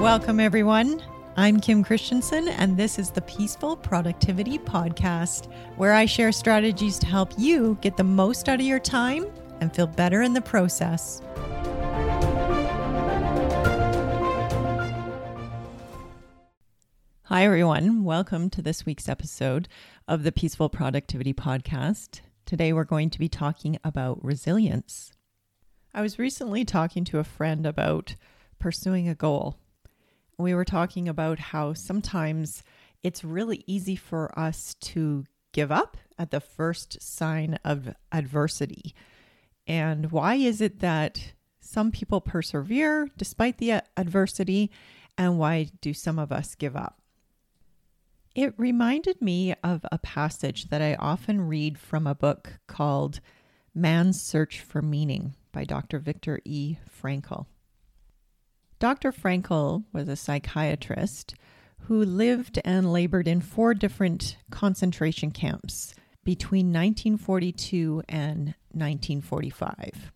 Welcome, everyone. I'm Kim Christiansen, and this is the Peaceful Productivity Podcast, where I share strategies to help you get the most out of your time and feel better in the process. Hi, everyone. Welcome to this week's episode of the Peaceful Productivity Podcast. Today, we're going to be talking about resilience. I was recently talking to a friend about pursuing a goal we were talking about how sometimes it's really easy for us to give up at the first sign of adversity. And why is it that some people persevere despite the adversity, and why do some of us give up? It reminded me of a passage that I often read from a book called Man's Search for Meaning by Dr. Viktor E. Frankl. Dr. Frankl was a psychiatrist who lived and labored in four different concentration camps between 1942 and 1945.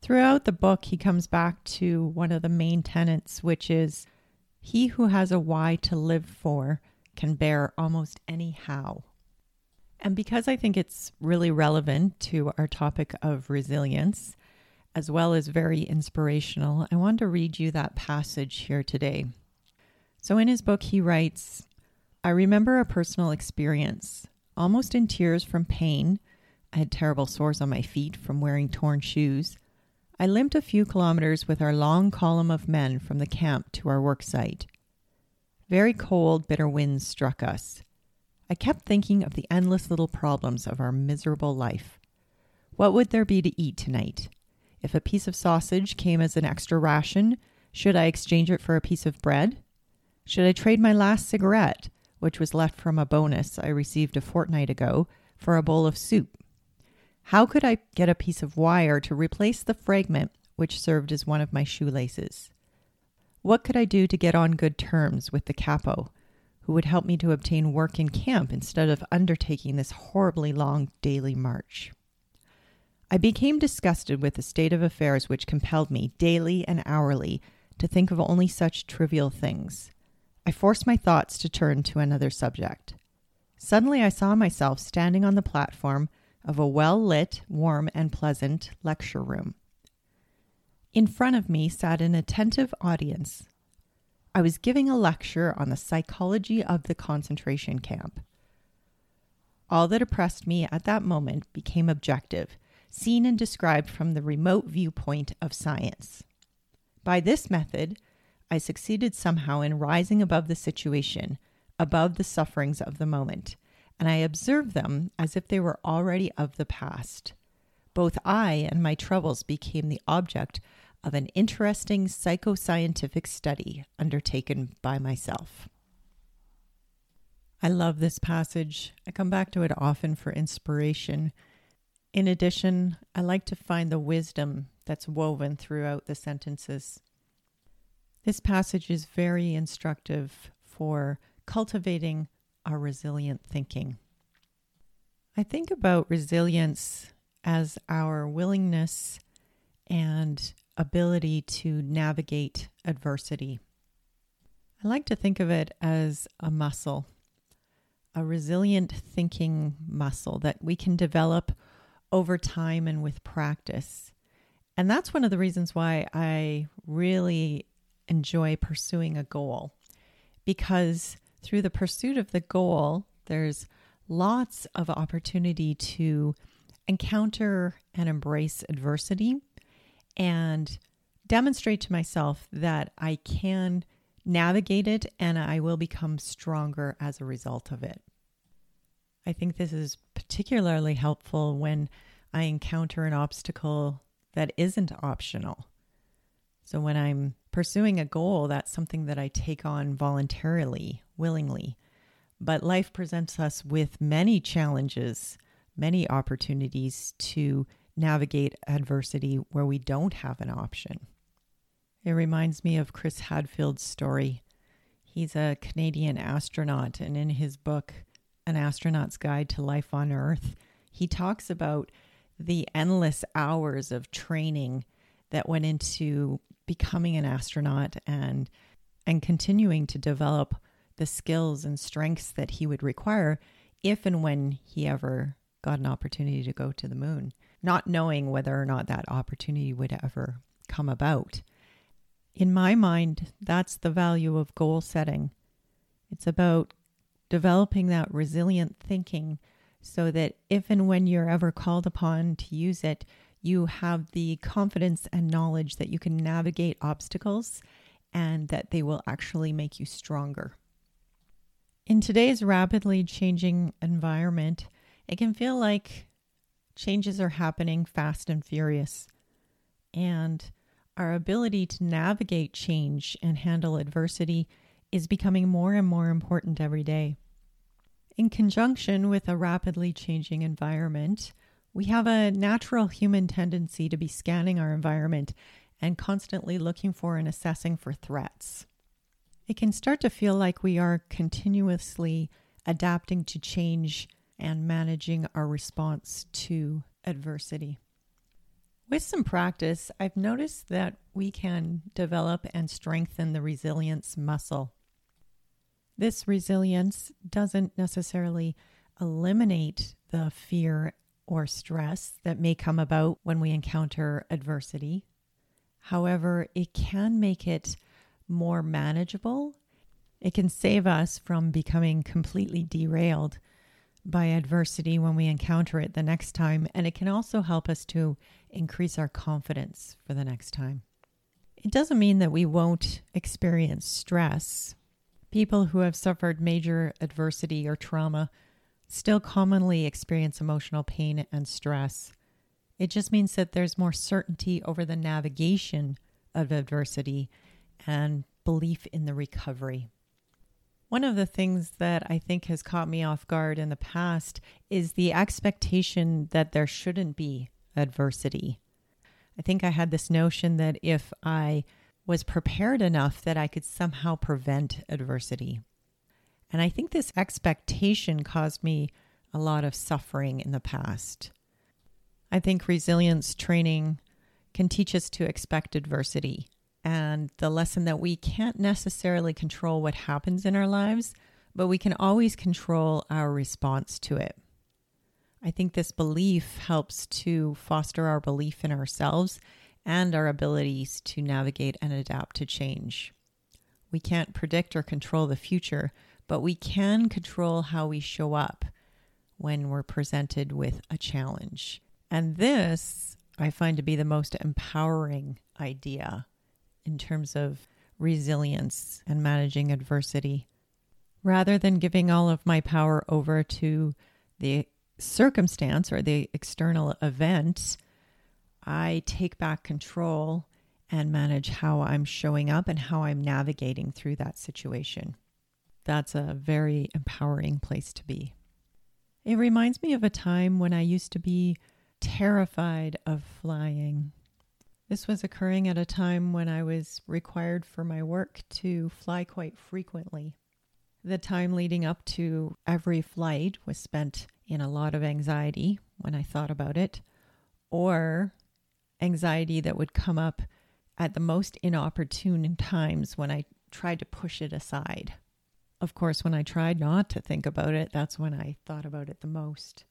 Throughout the book, he comes back to one of the main tenets, which is he who has a why to live for can bear almost any how. And because I think it's really relevant to our topic of resilience, as well as very inspirational, I want to read you that passage here today. So, in his book, he writes I remember a personal experience, almost in tears from pain. I had terrible sores on my feet from wearing torn shoes. I limped a few kilometers with our long column of men from the camp to our work site. Very cold, bitter winds struck us. I kept thinking of the endless little problems of our miserable life. What would there be to eat tonight? If a piece of sausage came as an extra ration, should I exchange it for a piece of bread? Should I trade my last cigarette, which was left from a bonus I received a fortnight ago, for a bowl of soup? How could I get a piece of wire to replace the fragment which served as one of my shoelaces? What could I do to get on good terms with the capo, who would help me to obtain work in camp instead of undertaking this horribly long daily march? I became disgusted with the state of affairs which compelled me daily and hourly to think of only such trivial things. I forced my thoughts to turn to another subject. Suddenly, I saw myself standing on the platform of a well lit, warm, and pleasant lecture room. In front of me sat an attentive audience. I was giving a lecture on the psychology of the concentration camp. All that oppressed me at that moment became objective seen and described from the remote viewpoint of science. By this method, I succeeded somehow in rising above the situation, above the sufferings of the moment, and I observed them as if they were already of the past. Both I and my troubles became the object of an interesting psychoscientific study undertaken by myself. I love this passage. I come back to it often for inspiration in addition, I like to find the wisdom that's woven throughout the sentences. This passage is very instructive for cultivating our resilient thinking. I think about resilience as our willingness and ability to navigate adversity. I like to think of it as a muscle, a resilient thinking muscle that we can develop over time and with practice. And that's one of the reasons why I really enjoy pursuing a goal because through the pursuit of the goal, there's lots of opportunity to encounter and embrace adversity and demonstrate to myself that I can navigate it and I will become stronger as a result of it. I think this is particularly helpful when I encounter an obstacle that isn't optional. So when I'm pursuing a goal, that's something that I take on voluntarily, willingly. But life presents us with many challenges, many opportunities to navigate adversity where we don't have an option. It reminds me of Chris Hadfield's story. He's a Canadian astronaut, and in his book, an Astronaut's Guide to Life on Earth, he talks about the endless hours of training that went into becoming an astronaut and and continuing to develop the skills and strengths that he would require if and when he ever got an opportunity to go to the moon, not knowing whether or not that opportunity would ever come about. In my mind, that's the value of goal setting. It's about developing that resilient thinking so that if and when you're ever called upon to use it, you have the confidence and knowledge that you can navigate obstacles and that they will actually make you stronger. In today's rapidly changing environment, it can feel like changes are happening fast and furious. And our ability to navigate change and handle adversity is becoming more and more important every day. In conjunction with a rapidly changing environment, we have a natural human tendency to be scanning our environment and constantly looking for and assessing for threats. It can start to feel like we are continuously adapting to change and managing our response to adversity. With some practice, I've noticed that we can develop and strengthen the resilience muscle. This resilience doesn't necessarily eliminate the fear or stress that may come about when we encounter adversity. However, it can make it more manageable. It can save us from becoming completely derailed by adversity when we encounter it the next time, and it can also help us to increase our confidence for the next time. It doesn't mean that we won't experience stress People who have suffered major adversity or trauma still commonly experience emotional pain and stress. It just means that there's more certainty over the navigation of adversity and belief in the recovery. One of the things that I think has caught me off guard in the past is the expectation that there shouldn't be adversity. I think I had this notion that if I was prepared enough that I could somehow prevent adversity. And I think this expectation caused me a lot of suffering in the past. I think resilience training can teach us to expect adversity and the lesson that we can't necessarily control what happens in our lives, but we can always control our response to it. I think this belief helps to foster our belief in ourselves and our abilities to navigate and adapt to change. We can't predict or control the future, but we can control how we show up when we're presented with a challenge. And this I find to be the most empowering idea in terms of resilience and managing adversity. Rather than giving all of my power over to the circumstance or the external event, I take back control and manage how I'm showing up and how I'm navigating through that situation. That's a very empowering place to be. It reminds me of a time when I used to be terrified of flying. This was occurring at a time when I was required for my work to fly quite frequently. The time leading up to every flight was spent in a lot of anxiety when I thought about it, or anxiety that would come up at the most inopportune times when I tried to push it aside. Of course, when I tried not to think about it, that's when I thought about it the most.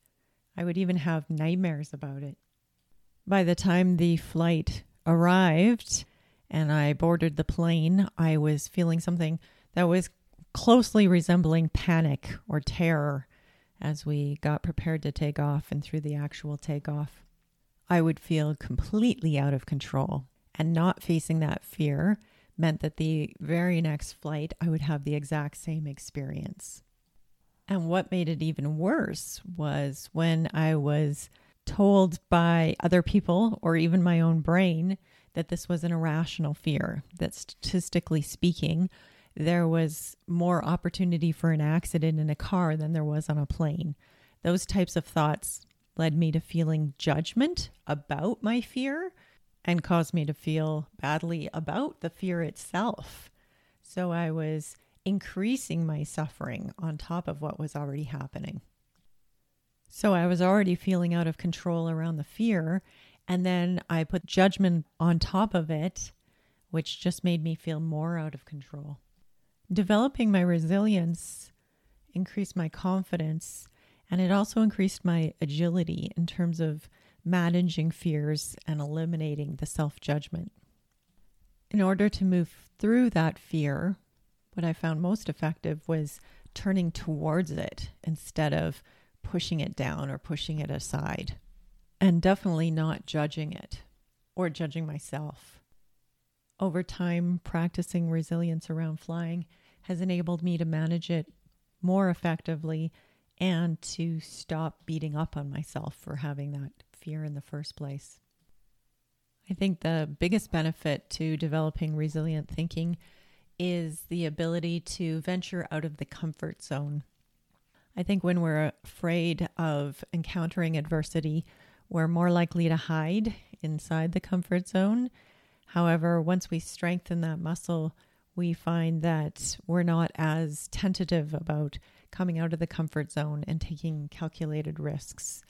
I would even have nightmares about it. By the time the flight arrived and I boarded the plane, I was feeling something that was closely resembling panic or terror as we got prepared to take off and through the actual takeoff. I would feel completely out of control. And not facing that fear meant that the very next flight, I would have the exact same experience. And what made it even worse was when I was told by other people or even my own brain that this was an irrational fear, that statistically speaking, there was more opportunity for an accident in a car than there was on a plane. Those types of thoughts led me to feeling judgment about my fear and caused me to feel badly about the fear itself. So I was increasing my suffering on top of what was already happening. So I was already feeling out of control around the fear. And then I put judgment on top of it, which just made me feel more out of control. Developing my resilience increased my confidence, and it also increased my agility in terms of managing fears and eliminating the self judgment. In order to move through that fear, what I found most effective was turning towards it instead of pushing it down or pushing it aside, and definitely not judging it or judging myself. Over time, practicing resilience around flying has enabled me to manage it more effectively and to stop beating up on myself for having that fear in the first place. I think the biggest benefit to developing resilient thinking is the ability to venture out of the comfort zone. I think when we're afraid of encountering adversity, we're more likely to hide inside the comfort zone. However, once we strengthen that muscle, we find that we're not as tentative about coming out of the comfort zone and taking calculated risks.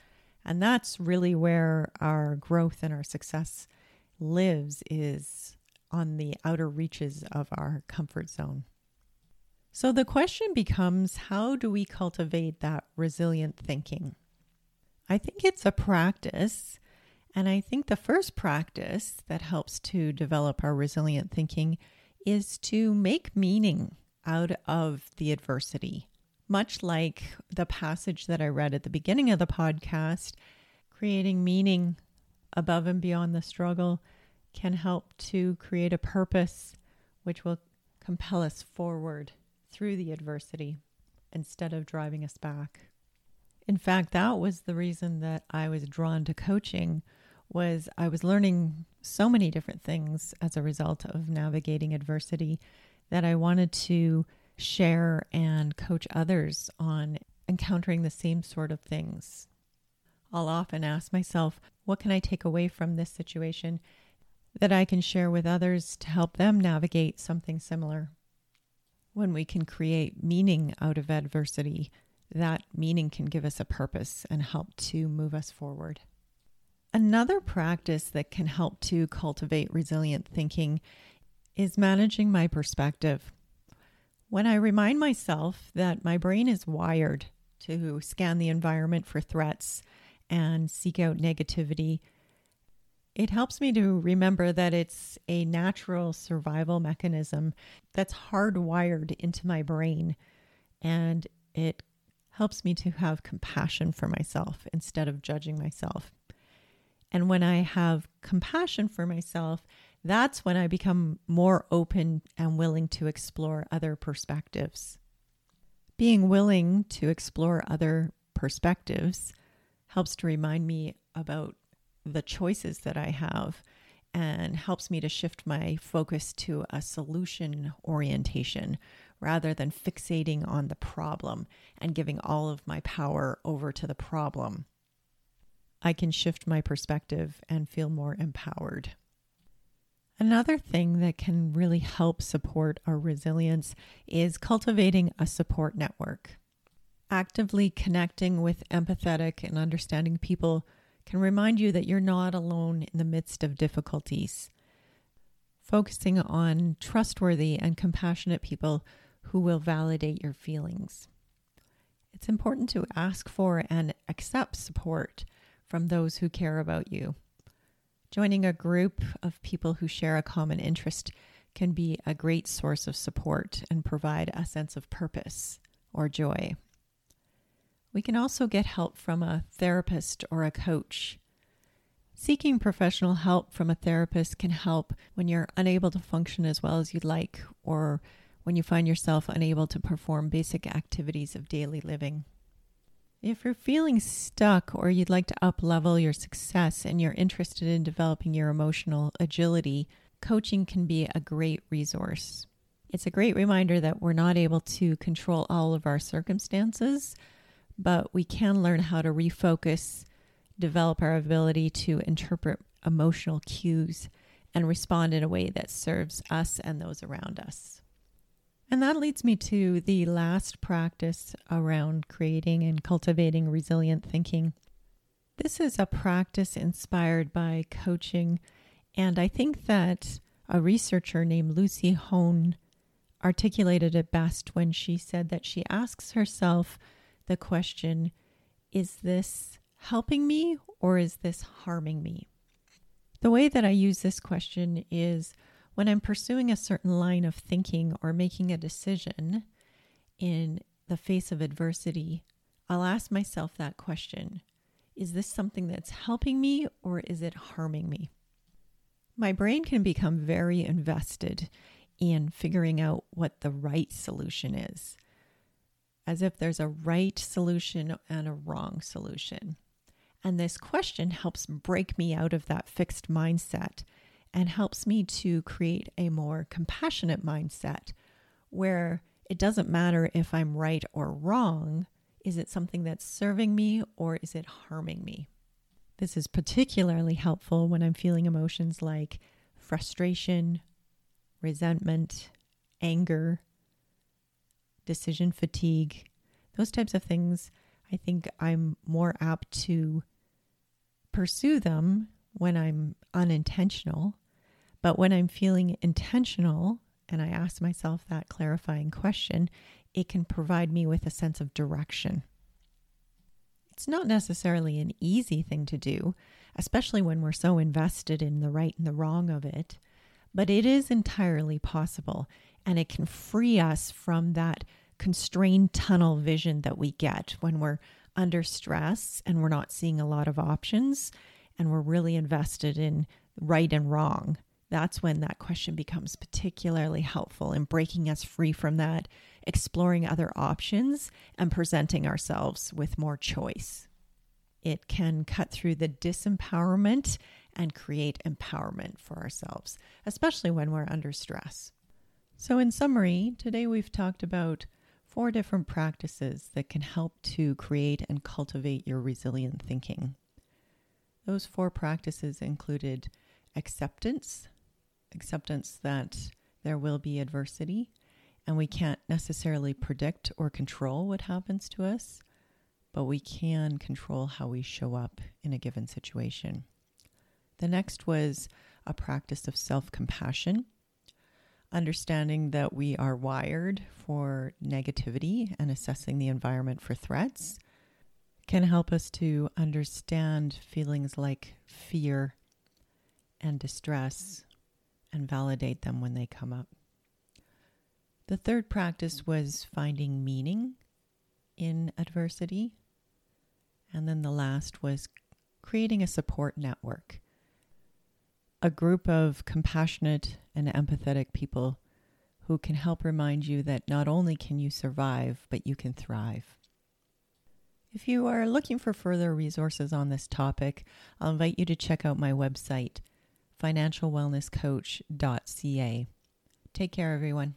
And that's really where our growth and our success lives is on the outer reaches of our comfort zone. So the question becomes how do we cultivate that resilient thinking? I think it's a practice. And I think the first practice that helps to develop our resilient thinking is to make meaning out of the adversity. Much like the passage that I read at the beginning of the podcast, creating meaning above and beyond the struggle can help to create a purpose which will compel us forward through the adversity instead of driving us back. In fact, that was the reason that I was drawn to coaching was I was learning so many different things as a result of navigating adversity that I wanted to share and coach others on encountering the same sort of things. I'll often ask myself, what can I take away from this situation that I can share with others to help them navigate something similar? When we can create meaning out of adversity, that meaning can give us a purpose and help to move us forward. Another practice that can help to cultivate resilient thinking is managing my perspective. When I remind myself that my brain is wired to scan the environment for threats and seek out negativity, it helps me to remember that it's a natural survival mechanism that's hardwired into my brain. And it helps me to have compassion for myself instead of judging myself. And when I have compassion for myself, that's when I become more open and willing to explore other perspectives. Being willing to explore other perspectives helps to remind me about the choices that I have and helps me to shift my focus to a solution orientation rather than fixating on the problem and giving all of my power over to the problem. I can shift my perspective and feel more empowered. Another thing that can really help support our resilience is cultivating a support network. Actively connecting with empathetic and understanding people can remind you that you're not alone in the midst of difficulties. Focusing on trustworthy and compassionate people who will validate your feelings. It's important to ask for and accept support from those who care about you. Joining a group of people who share a common interest can be a great source of support and provide a sense of purpose or joy. We can also get help from a therapist or a coach. Seeking professional help from a therapist can help when you're unable to function as well as you'd like or when you find yourself unable to perform basic activities of daily living. If you're feeling stuck or you'd like to up level your success and you're interested in developing your emotional agility, coaching can be a great resource. It's a great reminder that we're not able to control all of our circumstances, but we can learn how to refocus, develop our ability to interpret emotional cues, and respond in a way that serves us and those around us. And that leads me to the last practice around creating and cultivating resilient thinking. This is a practice inspired by coaching, and I think that a researcher named Lucy Hone articulated it best when she said that she asks herself the question Is this helping me or is this harming me? The way that I use this question is when I'm pursuing a certain line of thinking or making a decision in the face of adversity, I'll ask myself that question Is this something that's helping me or is it harming me? My brain can become very invested in figuring out what the right solution is, as if there's a right solution and a wrong solution. And this question helps break me out of that fixed mindset and helps me to create a more compassionate mindset where it doesn't matter if I'm right or wrong. Is it something that's serving me or is it harming me? This is particularly helpful when I'm feeling emotions like frustration, resentment, anger, decision fatigue, those types of things. I think I'm more apt to pursue them when I'm unintentional. But when I'm feeling intentional and I ask myself that clarifying question, it can provide me with a sense of direction. It's not necessarily an easy thing to do, especially when we're so invested in the right and the wrong of it, but it is entirely possible and it can free us from that constrained tunnel vision that we get when we're under stress and we're not seeing a lot of options and we're really invested in right and wrong, that's when that question becomes particularly helpful in breaking us free from that, exploring other options, and presenting ourselves with more choice. It can cut through the disempowerment and create empowerment for ourselves, especially when we're under stress. So, in summary, today we've talked about four different practices that can help to create and cultivate your resilient thinking. Those four practices included acceptance, acceptance that there will be adversity and we can't necessarily predict or control what happens to us, but we can control how we show up in a given situation. The next was a practice of self compassion, understanding that we are wired for negativity and assessing the environment for threats can help us to understand feelings like fear and distress and validate them when they come up. The third practice was finding meaning in adversity. And then the last was creating a support network, a group of compassionate and empathetic people who can help remind you that not only can you survive, but you can thrive. If you are looking for further resources on this topic, I'll invite you to check out my website, financialwellnesscoach.ca. Take care, everyone.